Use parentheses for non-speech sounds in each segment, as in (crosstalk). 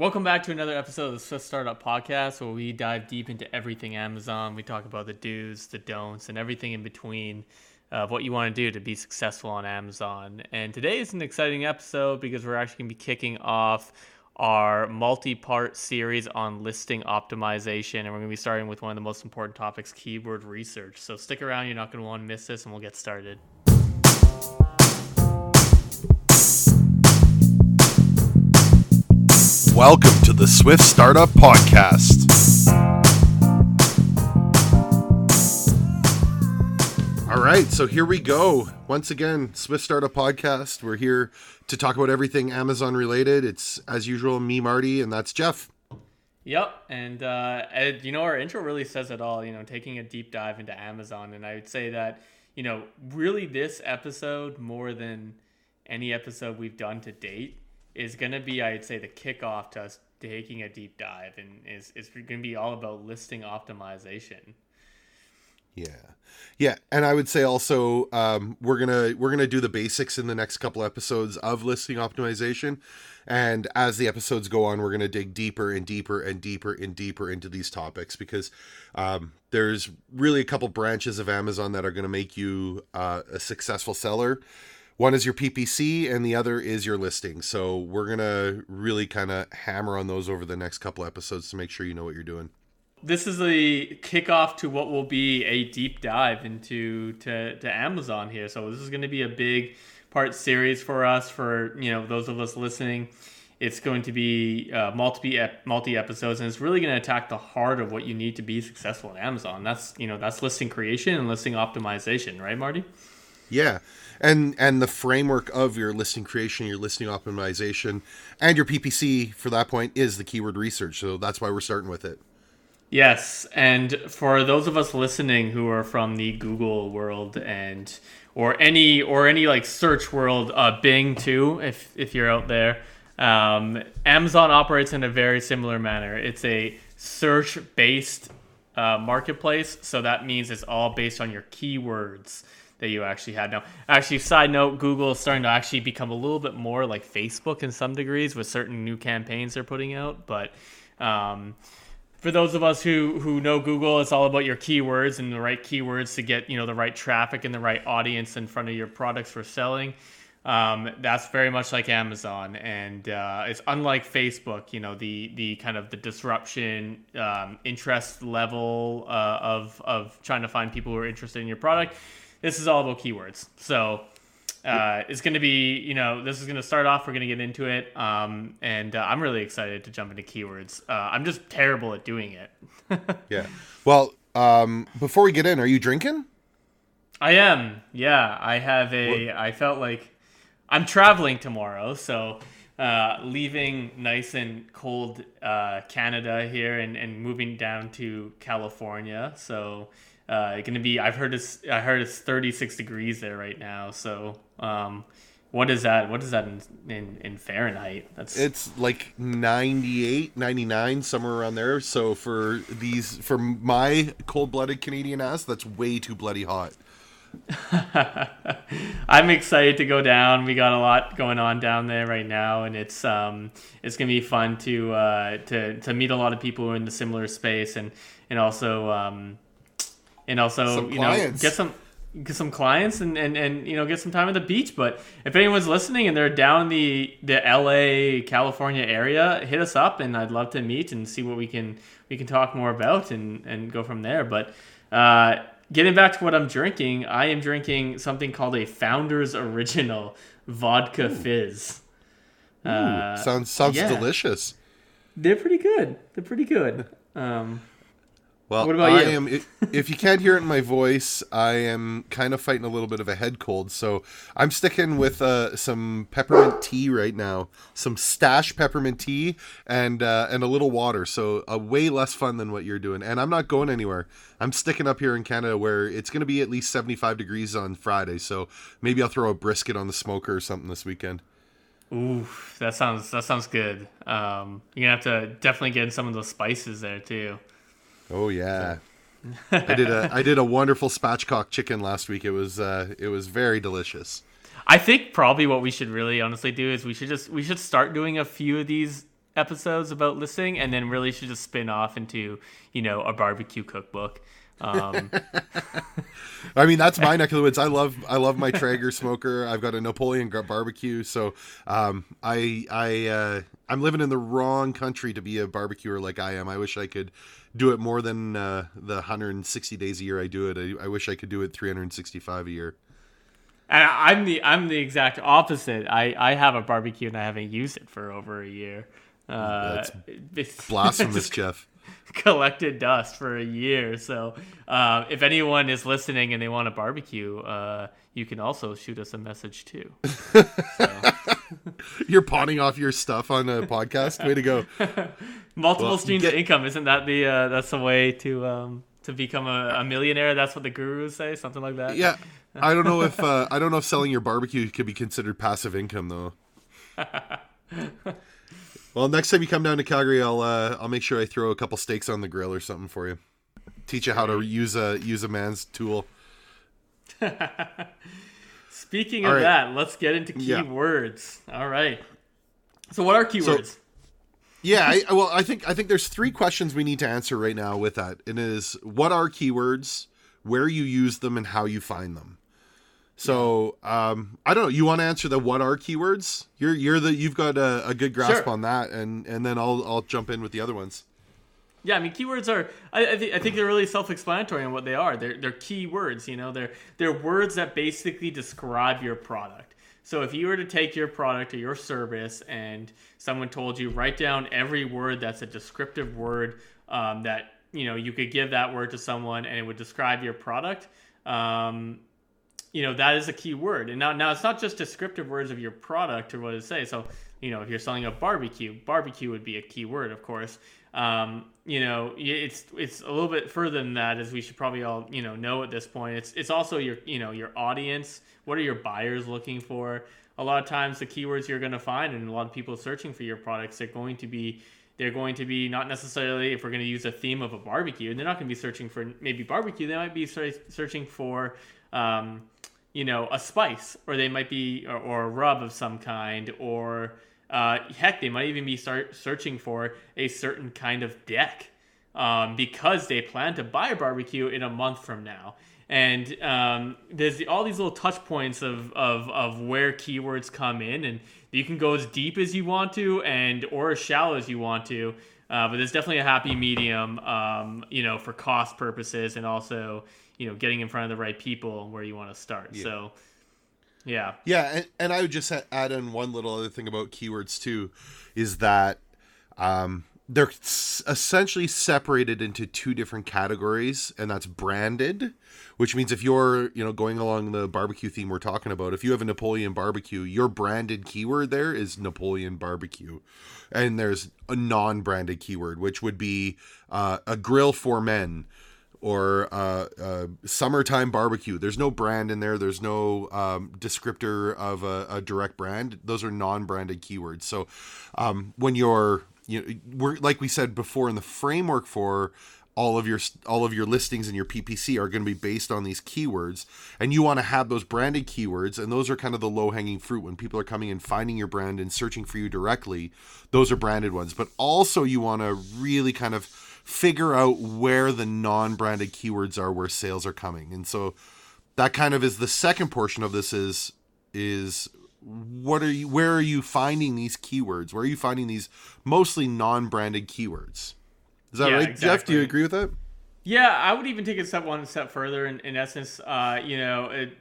Welcome back to another episode of the Swift Startup Podcast, where we dive deep into everything Amazon. We talk about the do's, the don'ts, and everything in between of what you want to do to be successful on Amazon. And today is an exciting episode because we're actually going to be kicking off our multi part series on listing optimization. And we're going to be starting with one of the most important topics keyword research. So stick around, you're not going to want to miss this, and we'll get started. Welcome to the Swift Startup Podcast. All right, so here we go. Once again, Swift Startup Podcast. We're here to talk about everything Amazon related. It's as usual me, Marty, and that's Geoff. Yep, and uh, you know our intro really says it all. You know, taking a deep dive into Amazon, and I would say that you know really this episode more than any episode we've done to date is going to be, I'd say, the kickoff to us taking a deep dive, and is is going to be all about listing optimization. Yeah, yeah, and I would say also um, we're gonna we're gonna do the basics in the next couple episodes of listing optimization, and as the episodes go on, we're gonna dig deeper and deeper and deeper and deeper into these topics because um, there's really a couple branches of Amazon that are gonna make you uh, a successful seller one is your PPC and the other is your listing. So we're going to really kind of hammer on those over the next couple episodes to make sure you know what you're doing. This is the kickoff to what will be a deep dive into to, to Amazon here. So this is going to be a big part series for us for, you know, those of us listening. It's going to be uh, multi multi episodes, and it's really going to attack the heart of what you need to be successful at Amazon. That's you know that's listing creation and listing optimization, right, Marty? Yeah and and the framework of your listing creation, your listing optimization, and your PPC for that point is the keyword research. So that's why we're starting with it. Yes, and for those of us listening who are from the Google world and or any or any like search world, uh, Bing too, if if you're out there, um, Amazon operates in a very similar manner. It's a search based uh, marketplace, so that means it's all based on your keywords that you actually had. Now, actually, side note, Google is starting to actually become a little bit more like Facebook in some degrees with certain new campaigns they're putting out. But um, for those of us who who know Google, it's all about your keywords and the right keywords to get you know the right traffic and the right audience in front of your products for selling. Um, that's very much like Amazon, and uh, it's unlike Facebook. You know the the kind of the disruption, um, interest level uh, of of trying to find people who are interested in your product this is all about keywords. So uh, it's going to be, you know, this is going to start off. We're going to get into it. Um, and uh, I'm really excited to jump into keywords. Uh, I'm just terrible at doing it. (laughs) yeah. Well, um, before we get in, are you drinking? I am. Yeah. I have a, what? I felt like I'm traveling tomorrow. So uh, leaving nice and cold uh, Canada here and, and moving down to California. So, uh, going to be. I've heard it's. I heard it's 36 degrees there right now. So, um, what is that? What is that in, in, in Fahrenheit? That's it's like 98, 99, somewhere around there. So for these, for my cold-blooded Canadian ass, that's way too bloody hot. (laughs) I'm excited to go down. We got a lot going on down there right now, and it's um it's gonna be fun to uh to to meet a lot of people who are in the similar space, and and also um and also some you clients. know get some get some clients and, and and you know get some time at the beach but if anyone's listening and they're down the the la california area hit us up and i'd love to meet and see what we can we can talk more about and and go from there but uh getting back to what i'm drinking i am drinking something called a founders original vodka Ooh. fizz Ooh, uh, sounds sounds yeah. delicious they're pretty good they're pretty good (laughs) um well, what about I you? am. if you can't hear it in my voice, I am kind of fighting a little bit of a head cold. So I'm sticking with uh, some peppermint tea right now, some stash peppermint tea, and uh, and a little water. So uh, way less fun than what you're doing. And I'm not going anywhere. I'm sticking up here in Canada, where it's going to be at least 75 degrees on Friday. So maybe I'll throw a brisket on the smoker or something this weekend. Ooh, that sounds that sounds good. Um, you're gonna have to definitely get in some of those spices there too. Oh yeah. I did a I did a wonderful spatchcock chicken last week. It was uh, it was very delicious. I think probably what we should really honestly do is we should just we should start doing a few of these episodes about listing, and then really should just spin off into you know a barbecue cookbook. Um, (laughs) I mean, that's my neck of the woods. I love I love my Traeger smoker. I've got a Napoleon barbecue, so um, I I uh, I'm living in the wrong country to be a barbecuer like I am. I wish I could do it more than uh, the 160 days a year I do it. I, I wish I could do it 365 a year. And I'm the I'm the exact opposite. I, I have a barbecue and I haven't used it for over a year. Uh, That's (laughs) (laughs) blasphemous, Geoff. Collected dust for a year. So uh, if anyone is listening and they want a barbecue, uh, you can also shoot us a message too. (laughs) So. You're pawning off your stuff on a podcast. Way to go! Multiple well, streams get... of income. Isn't that the uh, that's the way to um, to become a, a millionaire? That's what the gurus say. Something like that. Yeah. (laughs) I don't know if uh, I don't know if selling your barbecue could be considered passive income though. (laughs) well, next time you come down to Calgary, I'll uh, I'll make sure I throw a couple steaks on the grill or something for you. Teach you how to use a use a man's tool. (laughs) Speaking of right. that, let's get into keywords. Yeah. All right. So, what are keywords? So, yeah, I, well, I think I think there's three questions we need to answer right now with that. And it is what are keywords, where you use them, and how you find them. So um, I don't know. You want to answer the what are keywords? You're you're the you've got a, a good grasp sure. on that, and and then I'll I'll jump in with the other ones. Yeah, I mean, keywords are. I, I, th- I think they're really self-explanatory on what they are. They're they're keywords. You know, they're they're words that basically describe your product. So if you were to take your product or your service, and someone told you write down every word that's a descriptive word um, that you know you could give that word to someone, and it would describe your product. Um, you know that is a key word and now now it's not just descriptive words of your product or what it say so you know if you're selling a barbecue barbecue would be a key word of course um, you know it's it's a little bit further than that as we should probably all you know know at this point. It's it's also your you know your audience. What are your buyers looking for? A lot of times the keywords you're going to find and a lot of people searching for your products they're going to be they're going to be not necessarily if we're going to use a theme of a barbecue they're not going to be searching for maybe barbecue they might be searching for um, you know, a spice, or they might be, or, or a rub of some kind, or uh, heck, they might even be start searching for a certain kind of deck um, because they plan to buy a barbecue in a month from now. And um, there's all these little touch points of, of, of where keywords come in, and you can go as deep as you want to, and or as shallow as you want to. Uh, but there's definitely a happy medium, um, you know, for cost purposes and also, you know getting in front of the right people where you want to start. Yeah. So yeah. Yeah, and, and I would just add in one little other thing about keywords too is that um they're essentially separated into two different categories and that's branded which means if you're you know going along the barbecue theme we're talking about if you have a napoleon barbecue your branded keyword there is napoleon barbecue and there's a non-branded keyword which would be uh, a grill for men or uh, uh, summertime barbecue. There's no brand in there. There's no um, descriptor of a, a, direct brand. Those are non-branded keywords. So um, when you're, you know, we're like we said before in the framework for all of your all of your listings and your PPC are going to be based on these keywords, and you want to have those branded keywords, and those are kind of the low hanging fruit when people are coming and finding your brand and searching for you directly. Those are branded ones, but also you want to really kind of figure out where the non-branded keywords are where sales are coming. And so that kind of is the second portion of this is is what are you where are you finding these keywords? Where are you finding these mostly non-branded keywords? Is that yeah, right exactly. Geoff? Do you agree with that? Yeah i would even take it step one step further in, in essence uh, you know it,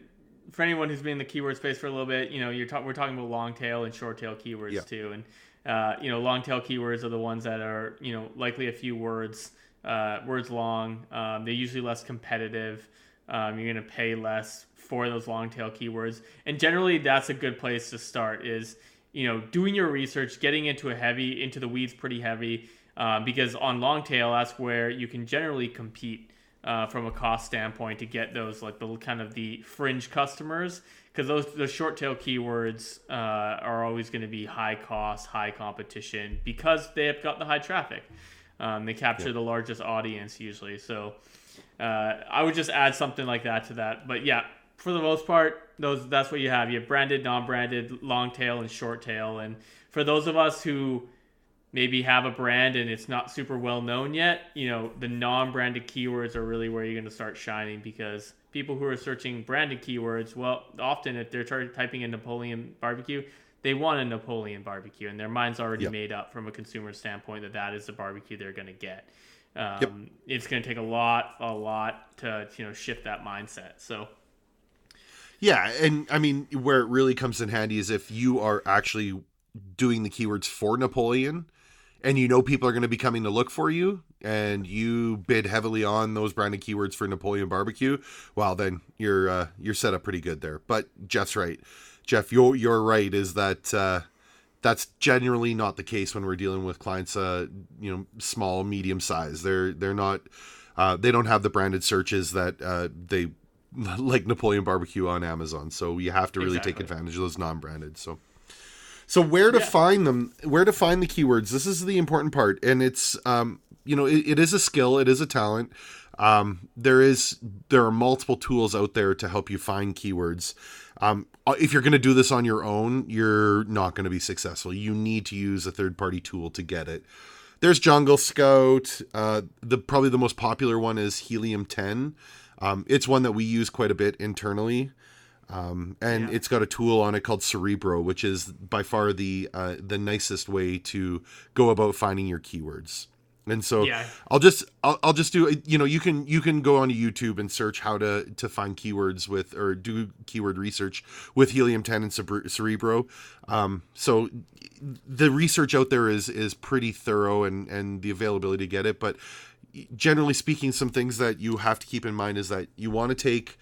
for anyone who's been in the keyword space for a little bit you know you're ta- we're talking about long tail and short tail keywords yeah. too. And uh, you know, long tail keywords are the ones that are, you know, likely a few words, uh, words long. Um, they're usually less competitive. Um, you're going to pay less for those long tail keywords. And generally, that's a good place to start is, you know, doing your research, getting into a heavy, into the weeds pretty heavy, uh, because on long tail, that's where you can generally compete uh, from a cost standpoint to get those like the kind of the fringe customers because those the short tail keywords uh, are always going to be high cost, high competition because they have got the high traffic. Um, they capture yeah. the largest audience usually. So uh, I would just add something like that to that. But yeah, for the most part, those that's what you have. You have branded, non-branded, long tail, and short tail. And for those of us who maybe have a brand and it's not super well known yet, you know, the non-branded keywords are really where you're going to start shining because people who are searching branded keywords, well, often if they're typing in Napoleon barbecue, they want a Napoleon barbecue and their mind's already yep. made up from a consumer standpoint that that is the barbecue they're going to get. Um, yep. It's going to take a lot, a lot to you know shift that mindset. So, yeah, and I mean, where it really comes in handy is if you are actually doing the keywords for Napoleon, and you know people are going to be coming to look for you, and you bid heavily on those branded keywords for Napoleon barbecue, well, then you're uh, you're set up pretty good there. But Geoff's right. Geoff, you're you're right. Is that uh, that's generally not the case when we're dealing with clients uh you know small medium size they're they're not uh they don't have the branded searches that uh they (laughs) like napoleon barbecue on amazon so you have to really exactly. take advantage of those non-branded so so where to yeah. find them where to find the keywords this is the important part and it's um you know it, it is a skill it is a talent um there is there are multiple tools out there to help you find keywords um, uh, if you're going to do this on your own, you're not going to be successful. You need to use a third party tool to get it. There's Jungle Scout. Uh, the probably the most popular one is Helium 10. Um, it's one that we use quite a bit internally. Um, and yeah. it's got a tool on it called Cerebro, which is by far the uh, the nicest way to go about finding your keywords. And so yeah. I'll just I'll, I'll just do you know you can you can go on YouTube and search how to to find keywords with or do keyword research with helium 10 and cerebro um, so the research out there is is pretty thorough and and the availability to get it but generally speaking some things that you have to keep in mind is that you want to take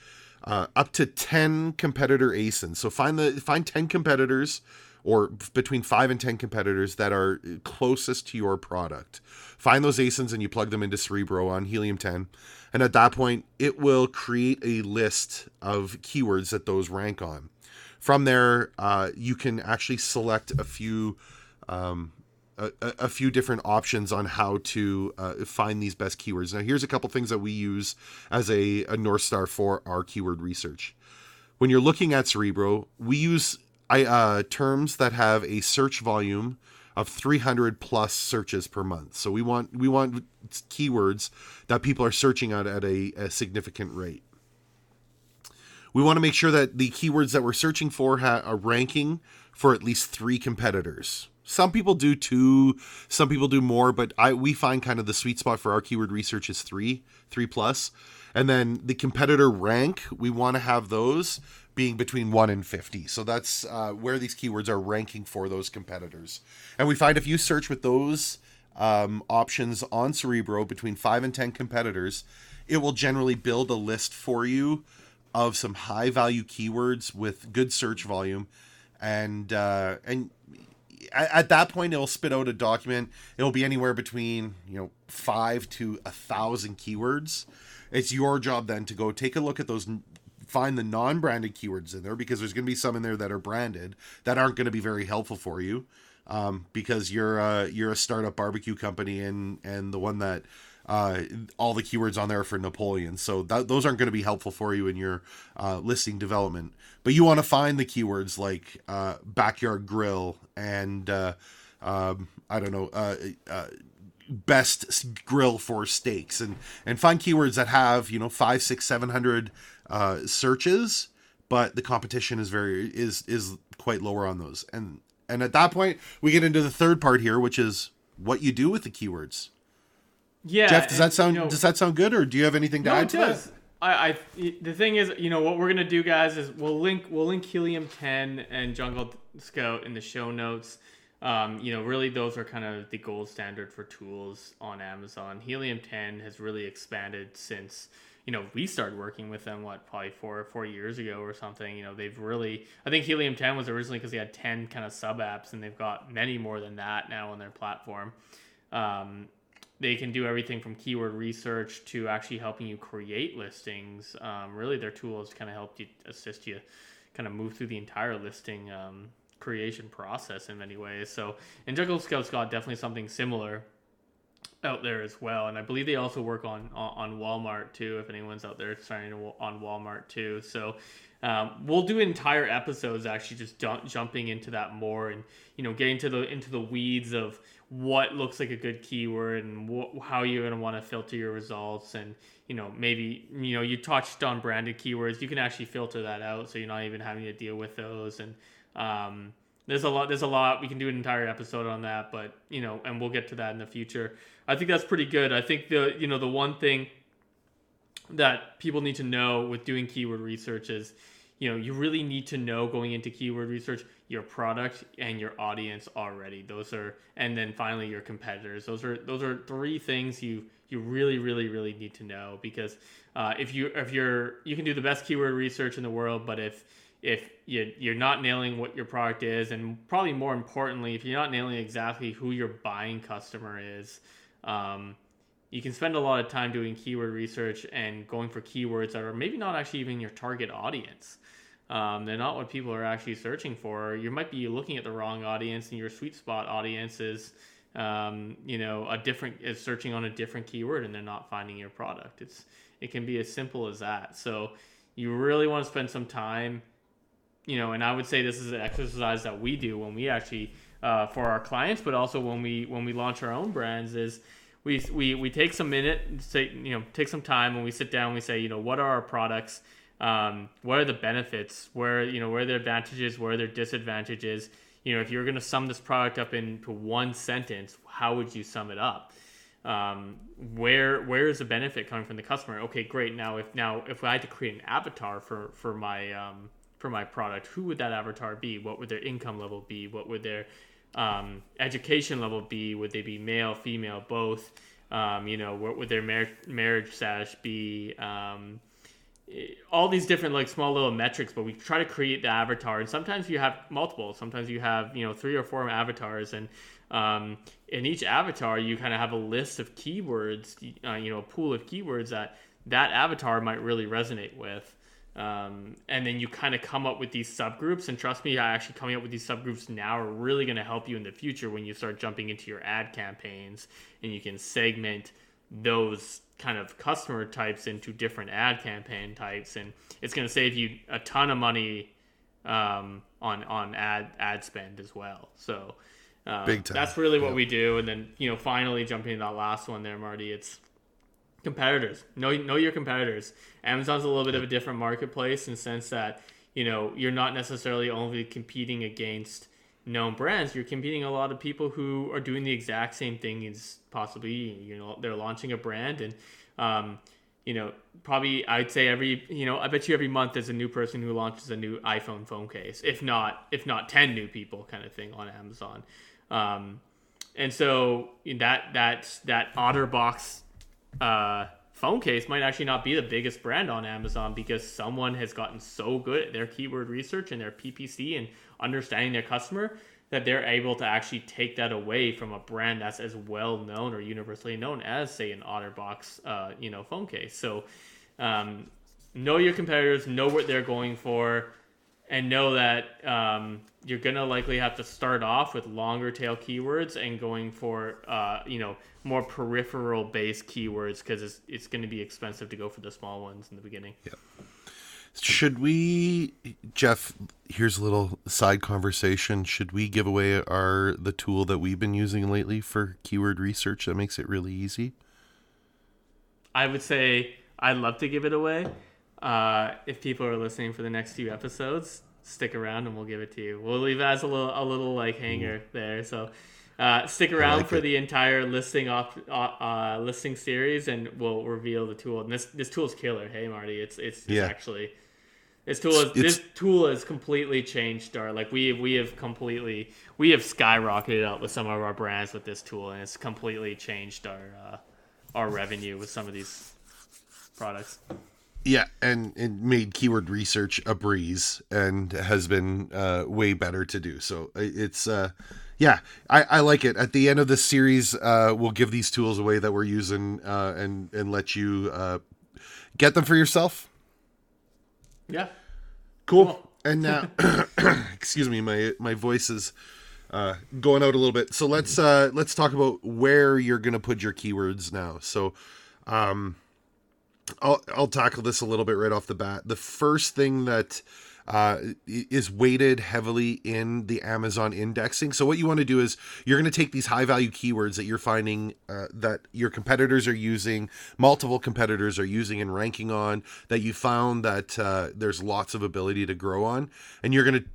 uh, up to 10 competitor asins so find the find 10 competitors or between 5 and 10 competitors that are closest to your product Find those ASINs and you plug them into Cerebro on Helium 10. And at that point, it will create a list of keywords that those rank on. From there, uh, you can actually select a few. Um, a, a, few different options on how to uh, find these best keywords. Now, here's a couple things that we use as a, a North Star for our keyword research. When you're looking at Cerebro, we use uh, terms that have a search volume of 300 plus searches per month. So we want we want keywords that people are searching out at a, a significant rate. We want to make sure that the keywords that we're searching for have a ranking for at least three competitors. Some people do two, some people do more, but I we find kind of the sweet spot for our keyword research is three, three. And then the competitor rank, we want to have those being between 1 and 50. So that's uh, where these keywords are ranking for those competitors. And we find if you search with those um, options on Cerebro between 5 and 10 competitors, it will generally build a list for you of some high value keywords with good search volume. And, uh, and at that point it'll spit out a document. It'll be anywhere between you know five to a thousand keywords. It's your job then to go take a look at those find the non-branded keywords in there because there's going to be some in there that are branded that aren't going to be very helpful for you um, because you're uh, you're a startup barbecue company and and the one that uh, all the keywords on there for Napoleon. So those aren't going to be helpful for you in your uh, listing development. But you want to find the keywords like uh, backyard grill and uh, um, I don't know uh, uh, best grill for steaks and and find keywords that have you know five six seven hundred searches, but the competition is very is is quite lower on those. And and at that point, we get into the third part here, which is what you do with the keywords. Yeah, Geoff, does that sound you know, does that sound good, or do you have anything to no, add to does. that? I, I the thing is, you know, what we're gonna do, guys, is we'll link we'll link Helium 10 and Jungle Scout in the show notes. Um, you know, really, those are kind of the gold standard for tools on Amazon. Helium 10 has really expanded since you know, we started working with them what probably four four years ago or something. You know, they've really I think Helium 10 was originally because they had 10 kind of sub apps, and they've got many more than that now on their platform. Um, they can do everything from keyword research to actually helping you create listings. Um, really, their tools kind of help you assist you kind of move through the entire listing um, creation process in many ways. So, and Jungle Scout's got definitely something similar out there as well, and I believe they also work on on Walmart too. If anyone's out there starting on Walmart too, so um, we'll do entire episodes actually just jumping into that more and you know getting to the into the weeds of what looks like a good keyword and wh- how you're going to want to filter your results and you know maybe you know you touched on branded keywords you can actually filter that out so you're not even having to deal with those and um, there's a lot there's a lot. We can do an entire episode on that but you know and we'll get to that in the future. I think that's pretty good. I think the you know the one thing that people need to know with doing keyword research is you know you really need to know going into keyword research your product and your audience already. Those are and then finally your competitors. Those are those are three things you you really really really need to know because uh, if you if you're you can do the best keyword research in the world but if if you, you're not nailing what your product is and probably more importantly if you're not nailing exactly who your buying customer is um, you can spend a lot of time doing keyword research and going for keywords that are maybe not actually even your target audience. Um, they're not what people are actually searching for. You might be looking at the wrong audience, and your sweet spot audience is, um, you know, a different is searching on a different keyword, and they're not finding your product. It's it can be as simple as that. So you really want to spend some time, you know, and I would say this is an exercise that we do when we actually uh, for our clients, but also when we when we launch our own brands is we, we, we take some minute, say, you know, take some time and we sit down, and we say, you know, what are our products? Um, what are the benefits? Where, you know, where are their advantages? Where are their disadvantages? You know, if you're going to sum this product up into one sentence, how would you sum it up? Um, where where is the benefit coming from the customer? Okay, great. Now, if now if I had to create an avatar for for my um, for my product, who would that avatar be? What would their income level be? What would their um, education level be? Would they be male, female, both? Um, you know, what would their mar- marriage status be? Um, all these different like small little metrics, but we try to create the avatar. And sometimes you have multiple. Sometimes you have you know three or four avatars, and um, in each avatar you kind of have a list of keywords, uh, you know, a pool of keywords that that avatar might really resonate with. Um, and then you kind of come up with these subgroups and trust me I actually coming up with these subgroups now are really going to help you in the future when you start jumping into your ad campaigns and you can segment those kind of customer types into different ad campaign types and it's going to save you a ton of money um, on on ad ad spend as well so uh, Big time. that's really what we do and then you know finally jumping into that last one there marty it's competitors. Know know your competitors. Amazon's a little bit of a different marketplace in the sense that you know you're not necessarily only competing against known brands. You're competing a lot of people who are doing the exact same thing as possibly you know they're launching a brand and um, you know probably I'd say every you know I bet you every month there's a new person who launches a new iPhone phone case. If not if not ten new people kind of thing on Amazon. Um, and so that that that OtterBox uh, phone case might actually not be the biggest brand on Amazon because someone has gotten so good at their keyword research and their PPC and understanding their customer that they're able to actually take that away from a brand that's as well known or universally known as, say, an OtterBox, uh, you know, phone case. So, um, know your competitors, know what they're going for, and know that um, you're gonna likely have to start off with longer tail keywords and going for uh, you know more peripheral based keywords because it's it's gonna be expensive to go for the small ones in the beginning. Yeah. Should we, Geoff? Here's a little side conversation. Should we give away our the tool that we've been using lately for keyword research that makes it really easy? I would say I'd love to give it away uh, if people are listening for the next few episodes, stick around and we'll give it to you. We'll leave it as a little a little like hanger there. So uh, stick around like for it. the entire listing off uh, uh, listing series, and we'll reveal the tool. And this this tool is killer. Hey Marty, it's it's, it's yeah. actually this tool is, this tool has completely changed our like we we have completely we have skyrocketed up with some of our brands with this tool, and it's completely changed our uh, our revenue with some of these products. Yeah, and it made keyword research a breeze and has been uh, way better to do. So uh, it's uh, yeah, I, I like it. At the end of this series, uh, we'll give these tools away that we're using uh, and and let you uh, get them for yourself. Yeah, cool. cool. And now, (laughs) (coughs) excuse me, my my voice is uh, going out a little bit. So let's uh, let's talk about where you're going to put your keywords now. So, um, I'll I'll tackle this a little bit right off the bat. The first thing that uh, is weighted heavily in the Amazon indexing. So what you want to do is you're going to take these high value keywords that you're finding uh, that your competitors are using, multiple competitors are using and ranking on, that you found that uh, there's lots of ability to grow on, and you're going to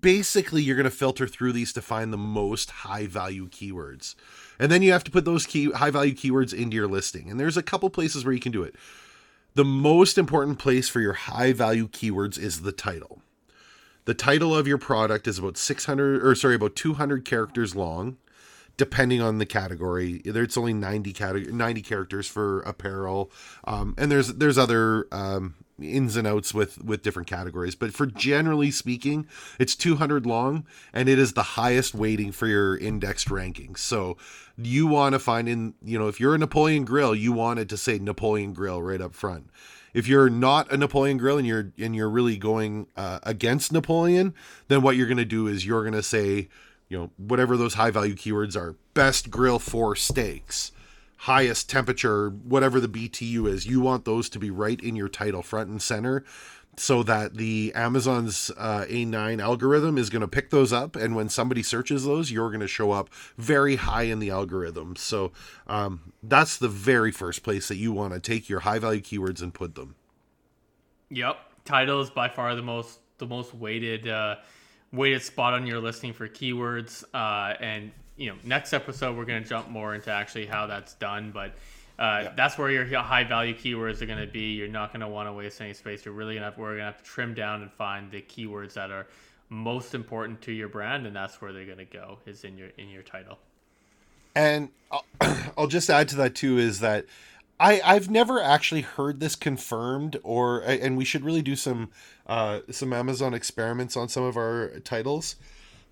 basically you're going to filter through these to find the most high value keywords. And then you have to put those key high value keywords into your listing. And there's a couple places where you can do it. The most important place for your high value keywords is the title. The title of your product is about 600 or sorry, about 200 characters long, depending on the category. It's only 90 category 90 characters for apparel. Um, and there's there's other um, ins and outs with with different categories but for generally speaking it's 200 long and it is the highest weighting for your indexed rankings. So you want to find in you know if you're a napoleon grill you want it to say napoleon grill right up front. If you're not a napoleon grill and you're and you're really going uh, against napoleon then what you're going to do is you're going to say you know whatever those high value keywords are best grill for steaks highest temperature, whatever the BTU is, you want those to be right in your title, front and center, so that the Amazon's uh, A9 algorithm is going to pick those up. And when somebody searches those, you're going to show up very high in the algorithm. So um, that's the very first place that you want to take your high value keywords and put them. Yep, title is by far the most the most weighted uh, weighted spot on your listing for keywords, uh, and you know, next episode we're going to jump more into actually how that's done, but uh, yeah. that's where your high value keywords are going to be. You're not going to want to waste any space. You're really going to have, we're going to have to trim down and find the keywords that are most important to your brand, and that's where they're going to go is in your in your title. And I'll, (clears throat) I'll just add to that too is that I I've never actually heard this confirmed, or and we should really do some uh, some Amazon experiments on some of our titles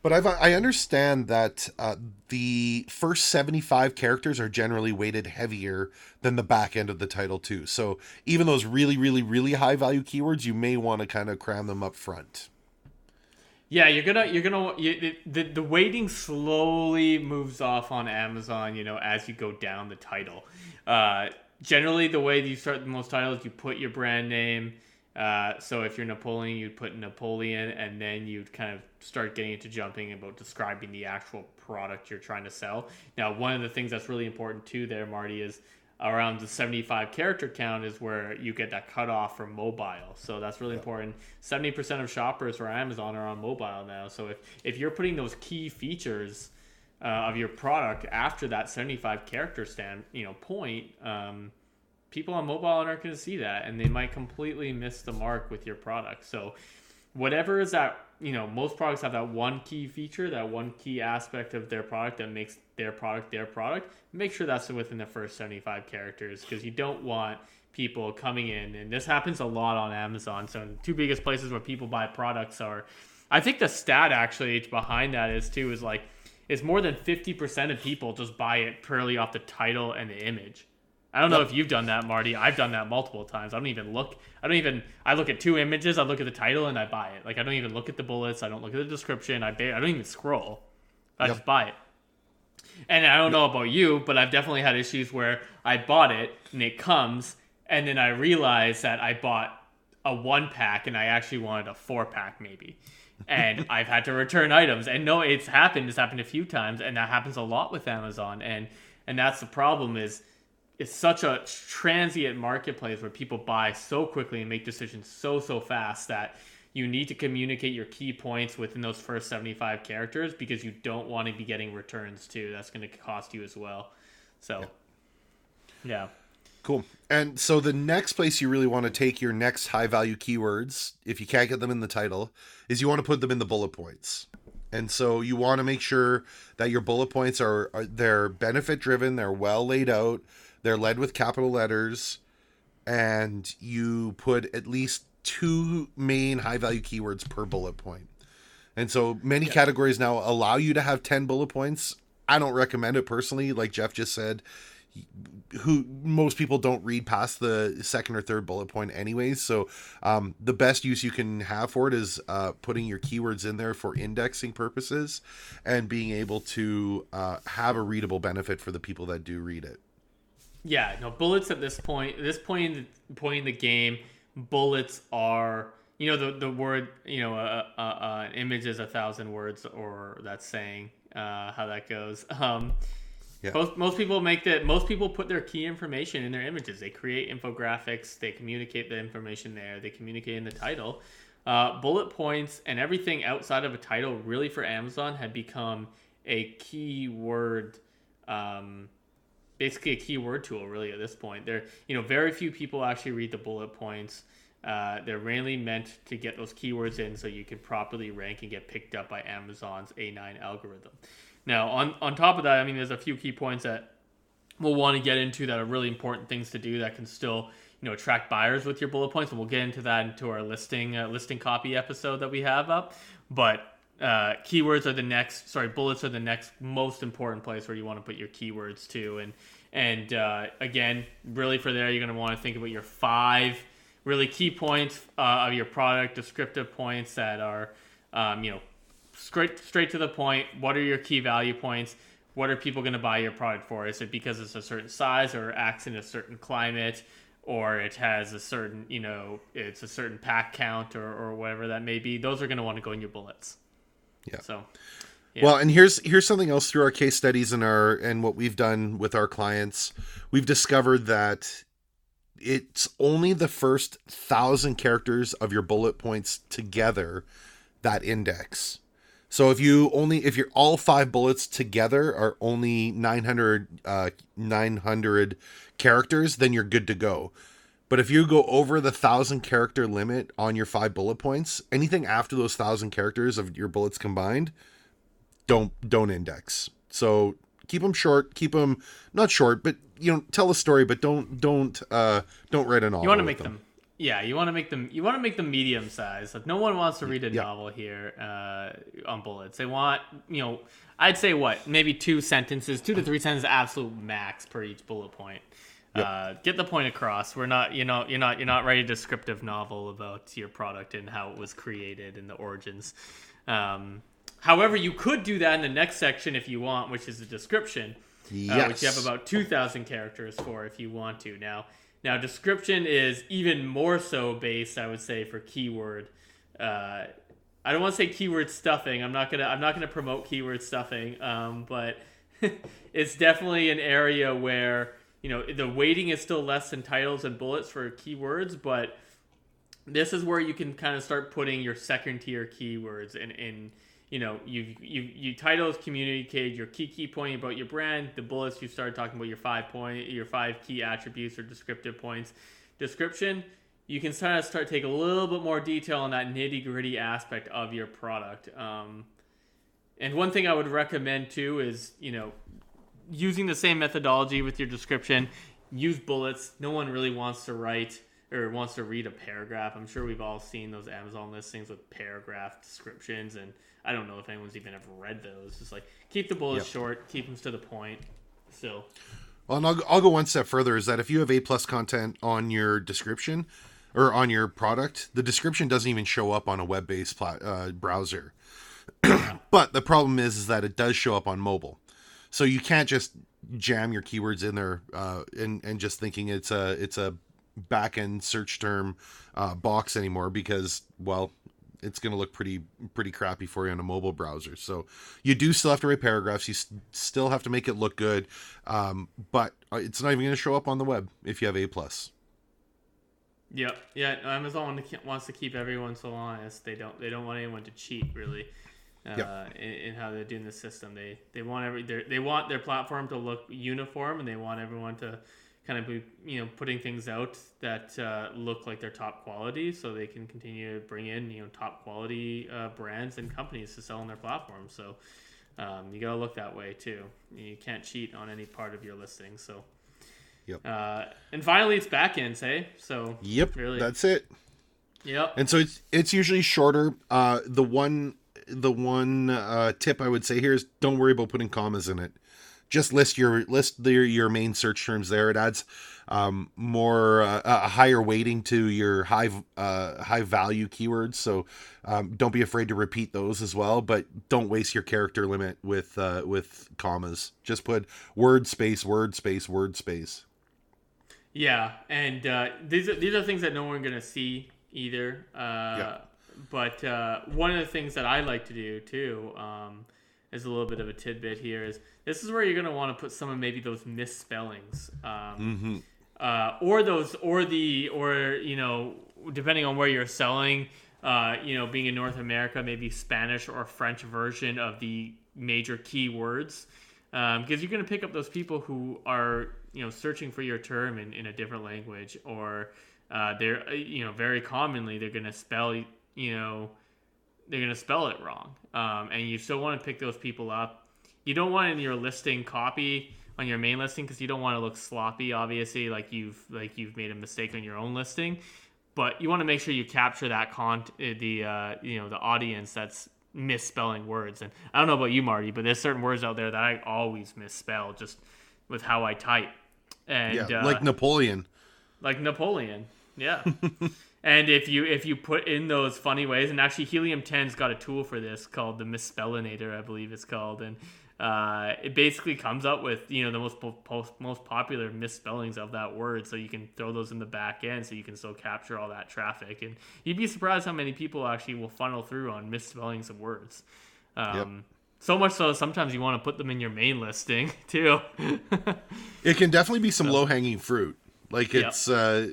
but I've, I understand that uh, the first 75 characters are generally weighted heavier than the back end of the title, too. So even those really, really, really high value keywords, you may want to kind of cram them up front. Yeah, you're gonna you're gonna you, the the weighting slowly moves off on Amazon. You know, as you go down the title. Uh, generally, the way you start most titles, you put your brand name uh, so if you're Napoleon, you'd put Napoleon, and then you'd kind of start getting into jumping about describing the actual product you're trying to sell. Now, one of the things that's really important too, there, Marty, is around the 75 character count is where you get that cutoff for mobile. So that's really important. 70% of shoppers for Amazon are on mobile now. So if, if you're putting those key features uh, of your product after that 75 character stand, you know, point, um, people on mobile aren't going to see that and they might completely miss the mark with your product. So whatever is that, you know, most products have that one key feature, that one key aspect of their product that makes their product their product. Make sure that's within the first 75 characters because you don't want people coming in and this happens a lot on Amazon. So the two biggest places where people buy products are I think the stat actually behind that is too is like it's more than 50% of people just buy it purely off the title and the image. I don't know if you've done that, Marty. I've done that multiple times. I don't even look. I don't even. I look at two images. I look at the title and I buy it. Like I don't even look at the bullets. I don't look at the description. I I don't even scroll. I yep. just buy it. And I don't know about you, but I've definitely had issues where I bought it and it comes, and then I realize that I bought a one pack and I actually wanted a four pack maybe. and (laughs) I've had to return items. And no, it's happened. It's happened a few times, and that happens a lot with Amazon. And and that's the problem is it's such a transient marketplace where people buy so quickly and make decisions so so fast that you need to communicate your key points within those first 75 characters because you don't want to be getting returns too. That's going to cost you as well. So yeah. yeah. Cool. And so the next place you really want to take your next high value keywords if you can't get them in the title is you want to put them in the bullet points. And so you want to make sure that your bullet points are, are they're benefit driven they're well laid out they're led with capital letters, and you put at least two main high value keywords per bullet point. And so many yeah. categories now allow you to have 10 bullet points. I don't recommend it personally. Like Geoff just said, who most people don't read past the second or third bullet point anyways so um, the best use you can have for it is uh, putting your keywords in there for indexing purposes and being able to uh, have a readable benefit for the people that do read it yeah no bullets at this point this point in the, point in the game bullets are you know the, the word you know uh, uh, uh, an image is a thousand words or that saying uh, how that goes (laughs) um, yeah. Most most people make that. Most people put their key information in their images. They create infographics. They communicate the information there. They communicate in the title. Uh, bullet points and everything outside of a title, really for Amazon, had become a keyword, um, basically a keyword tool. Really, at this point, there you know very few people actually read the bullet points. Uh, they're mainly meant to get those keywords in so you can properly rank and get picked up by Amazon's A9 algorithm. Now, on on top of that, I mean, there's a few key points that we'll want to get into that are really important things to do that can still you know attract buyers with your bullet points and we'll get into that into our listing uh, listing copy episode that we have up but uh, keywords are the next sorry bullets are the next most important place where you want to put your keywords to and and uh, again really for there you're going to want to think about your five really key points uh, of your product descriptive points that are um, you know straight straight to the point. What are your key value points? What are people going to buy your product for? Is it because it's a certain size or acts in a certain climate? or it has a certain, you know, it's a certain pack count or, or whatever that may be, those are going to want to go in your bullets. Yeah. So, yeah. Well, and here's here's something else through our case studies and our and what we've done with our clients. We've discovered that it's only the first thousand characters of your bullet points together that index. So if you only if you're all five bullets together are only 900 uh 900 characters, then you're good to go. But if you go over the 1000 character limit on your five bullet points, anything after those 1000 characters of your bullets combined, don't don't index. So keep them short, keep them not short, but you know, tell a story, but don't don't uh don't write a novel. You want to make them. them yeah, you want to make them. You want to make them medium size. Like no one wants to read a yeah. novel here uh, on bullets. They want, you know, I'd say what maybe two sentences, two to three sentences, absolute max per each bullet point. Yep. Uh, get the point across. We're not, you know, you're not, you're not writing a descriptive novel about your product and how it was created and the origins. Um, however, you could do that in the next section if you want, which is the description, yes. uh, which you have about two thousand characters for if you want to. Now, now, description is even more so based, I would say, for keyword. Uh, I don't want to say keyword stuffing. I'm not gonna. I'm not gonna promote keyword stuffing. Um, but (laughs) it's definitely an area where you know the weighting is still less than titles and bullets for keywords, but this is where you can kind of start putting your second tier keywords in in you know, you you you titles communicate your key key point about your brand. The bullets you start talking about your five point, your five key attributes or descriptive points. Description, you can kind of start take a little bit more detail on that nitty gritty aspect of your product. Um, and one thing I would recommend too is you know using the same methodology with your description. Use bullets. No one really wants to write or wants to read a paragraph. I'm sure we've all seen those Amazon listings with paragraph descriptions and I don't know if anyone's even ever read those. Just like keep the bullets yep. short, keep them to the point. Still. Well, and I'll, I'll go one step further. Is that if you have A plus content on your description or on your product, the description doesn't even show up on a web based plat- uh, browser. (clears throat) but the problem is, is that it does show up on mobile, so you can't just jam your keywords in there uh, and and just thinking it's a it's a back end search term uh, box anymore because well it's going to look pretty pretty crappy for you on a mobile browser. So you do still have to write paragraphs. You still have to make it look good, um, but uh, it's not even going to show up on the web if you have A plus. Yep. Yeah. Amazon wants to keep everyone so honest. They don't. They don't want anyone to cheat really. Uh, yep. in, in, how they're doing the system, they they want every they want their platform to look uniform, and they want everyone to kind of be, you know putting things out that uh, look like they're top quality, so they can continue to bring in you know top quality uh, brands and companies to sell on their platform. So um, you gotta look that way too. You can't cheat on any part of your listing. So. Yep. Uh, and finally, it's backends, hey. So. Yep. Really. That's it. Yep. And so it's it's usually shorter. Uh, the one the one uh, tip I would say here is don't worry about putting commas in it just list your list your your main search terms there. It adds um, more uh, a higher weighting to your high uh, high value keywords. So um, don't be afraid to repeat those as well. But don't waste your character limit with uh, with commas. Just put word space word space word space. Yeah, and uh, these are these are things that no one gonna see either. Uh, yeah. But uh, one of the things that I like to do too um, is a little bit of a tidbit here. Is this is where you're gonna want to put some of maybe those misspellings, um, mm-hmm. uh, or those, or the, or you know, depending on where you're selling. Uh, you know, being in North America, maybe Spanish or French version of the major keywords, um, because you're going to pick up those people who are you know searching for your term in, in a different language or uh, they're uh, you know very commonly they're going to spell you know they're going to spell it wrong um, and you still want to pick those people up you don't want in your listing copy on your main listing because you don't want to look sloppy obviously like you've like you've made a mistake on your own listing but you want to make sure you capture that con uh, the uh, you know the audience that's misspelling words and i don't know about you marty but there's certain words out there that i always misspell just with how i type and yeah, uh, like Napoleon. Like Napoleon. Yeah. (laughs) and if you if you put in those funny ways, and actually Helium 10's got a tool for this called the Misspellinator, I believe it's called, and uh, it basically comes up with you know the most po- most popular misspellings of that word, so you can throw those in the back end, so you can still capture all that traffic. And you'd be surprised how many people actually will funnel through on misspellings of words. Um, yep. So much so, sometimes you want to put them in your main listing (laughs) too. it can definitely be some so, low hanging fruit. Like it's, yeah. uh,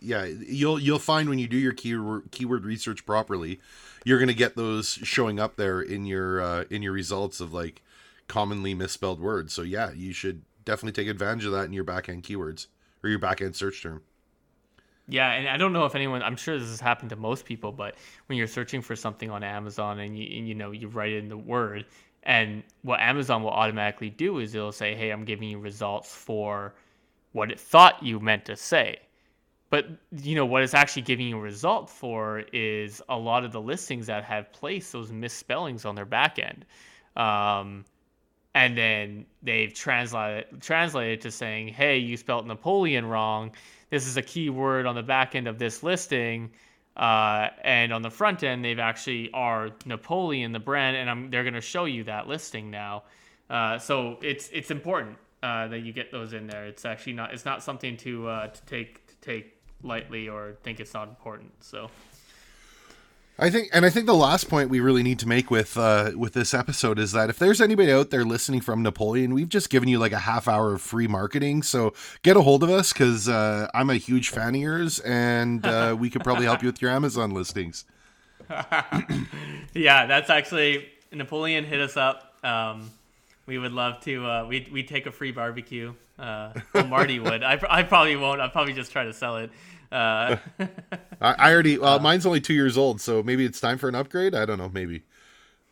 yeah, you'll you'll find when you do your keyword keyword research properly, you're gonna get those showing up there in your uh, in your results of like commonly misspelled words. So yeah, you should definitely take advantage of that in your back end keywords or your back end search term. Yeah, and I don't know if anyone. I'm sure this has happened to most people, but when you're searching for something on Amazon and you and, you know you write in the word, and what Amazon will automatically do is it'll say, "Hey, I'm giving you results for what it thought you meant to say." But you know what it's actually giving you a result for is a lot of the listings that have placed those misspellings on their back end. Um, and then they've translated translated to saying, "Hey, you spelled Napoleon wrong. This is a keyword on the back end of this listing." Uh, and on the front end, they've actually are Napoleon, the brand, and I'm, they're going to show you that listing now. Uh, so it's it's important uh, that you get those in there. It's actually not it's not something to uh, to take to take lightly or think it's not important. So I think, and I think the last point we really need to make with uh, with this episode is that if there's anybody out there listening from Napoleon, we've just given you like a half hour of free marketing. So get a hold of us because uh, I'm a huge fan of yours, and uh, (laughs) we could probably help you with your Amazon listings. (laughs) yeah, that's actually Napoleon. Hit us up. Um, we would love to. Uh, we we take a free barbecue. Uh, well, Marty would. I, I probably won't. I'll probably just try to sell it. Uh, (laughs) I, I, already. Well, mine's only two years old, so maybe it's time for an upgrade. I don't know. Maybe.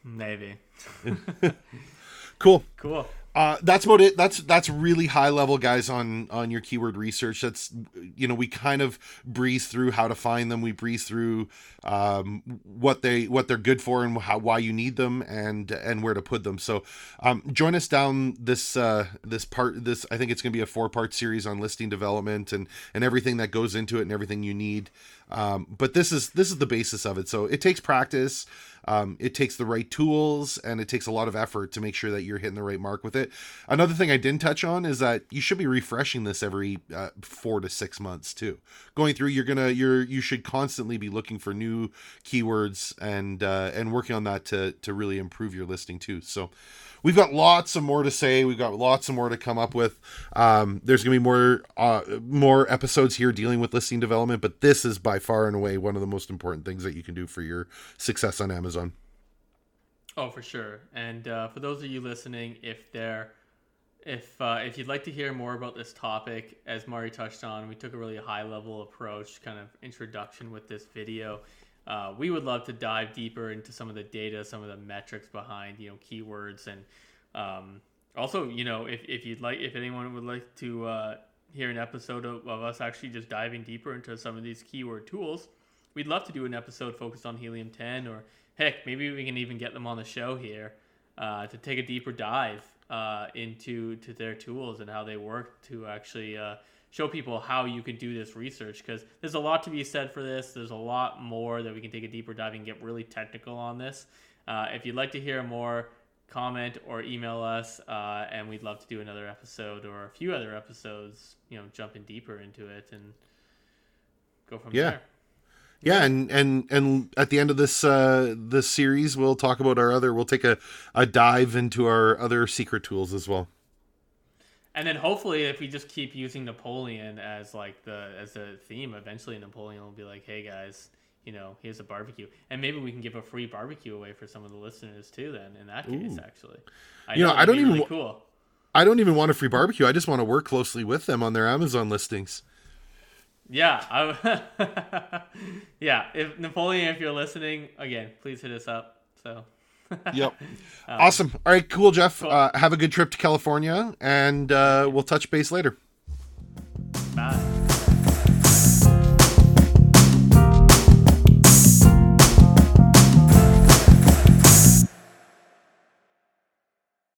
Maybe. (laughs) (laughs) cool. Cool uh, that's about it. That's that's really high level, guys, on on your keyword research. That's you know we kind of breeze through how to find them. We breeze through um, what they what they're good for and how why you need them and and where to put them. So um, join us down this uh, this part. This I think it's going to be a four part series on listing development and and everything that goes into it and everything you need. Um, but this is this is the basis of it. So it takes practice. Um, it takes the right tools and it takes a lot of effort to make sure that you're hitting the right mark with it. Another thing I didn't touch on is that you should be refreshing this every uh, four to six months too. Going through, you're gonna you're you should constantly be looking for new keywords and uh, and working on that to to really improve your listing too. So we've got lots of more to say. We've got lots of more to come up with. Um, there's gonna be more uh, more episodes here dealing with listing development, but this is by far and away one of the most important things that you can do for your success on Amazon. Oh, for sure. And uh, for those of you listening, if they're if uh, if you'd like to hear more about this topic, as Marty touched on, we took a really high level approach, kind of introduction with this video. Uh, we would love to dive deeper into some of the data, some of the metrics behind you know keywords, and um, also you know if, if you'd like, if anyone would like to uh, hear an episode of, of us actually just diving deeper into some of these keyword tools, we'd love to do an episode focused on Helium 10, or heck, maybe we can even get them on the show here uh, to take a deeper dive uh, into to their tools and how they work to actually uh, show people how you can do this research because there's a lot to be said for this. There's a lot more that we can take a deeper dive and get really technical on this. Uh, if you'd like to hear more, comment or email us, uh, and we'd love to do another episode or a few other episodes. You know, jumping deeper into it and go from Yeah. there. Yeah, and and and at the end of this uh this series, we'll talk about our other. We'll take a a dive into our other secret tools as well. And then hopefully, if we just keep using Napoleon as like the as a theme, eventually Napoleon will be like, "Hey guys, you know, here's a barbecue," and maybe we can give a free barbecue away for some of the listeners too. Then, in that case, actually, I You know, I don't even really cool. I don't even want a free barbecue. I just want to work closely with them on their Amazon listings. Yeah, I, (laughs) yeah. If Napoleon, if you're listening, again, please hit us up. So, Yep. (laughs) awesome. All right, cool, Geoff. Uh, have a good trip to California, and uh, we'll touch base later. bye.